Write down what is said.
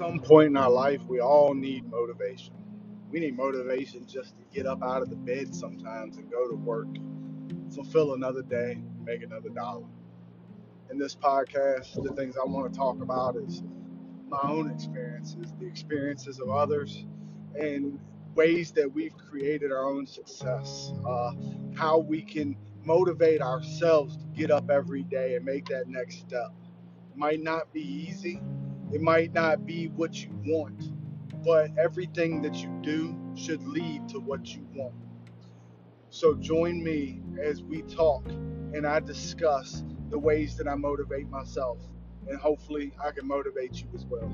some point in our life, we all need motivation. We need motivation just to get up out of the bed sometimes and go to work, fulfill another day, make another dollar. In this podcast, the things I want to talk about is my own experiences, the experiences of others, and ways that we've created our own success, uh, how we can motivate ourselves to get up every day and make that next step. It might not be easy, it might not be what you want, but everything that you do should lead to what you want. So join me as we talk and I discuss the ways that I motivate myself, and hopefully I can motivate you as well.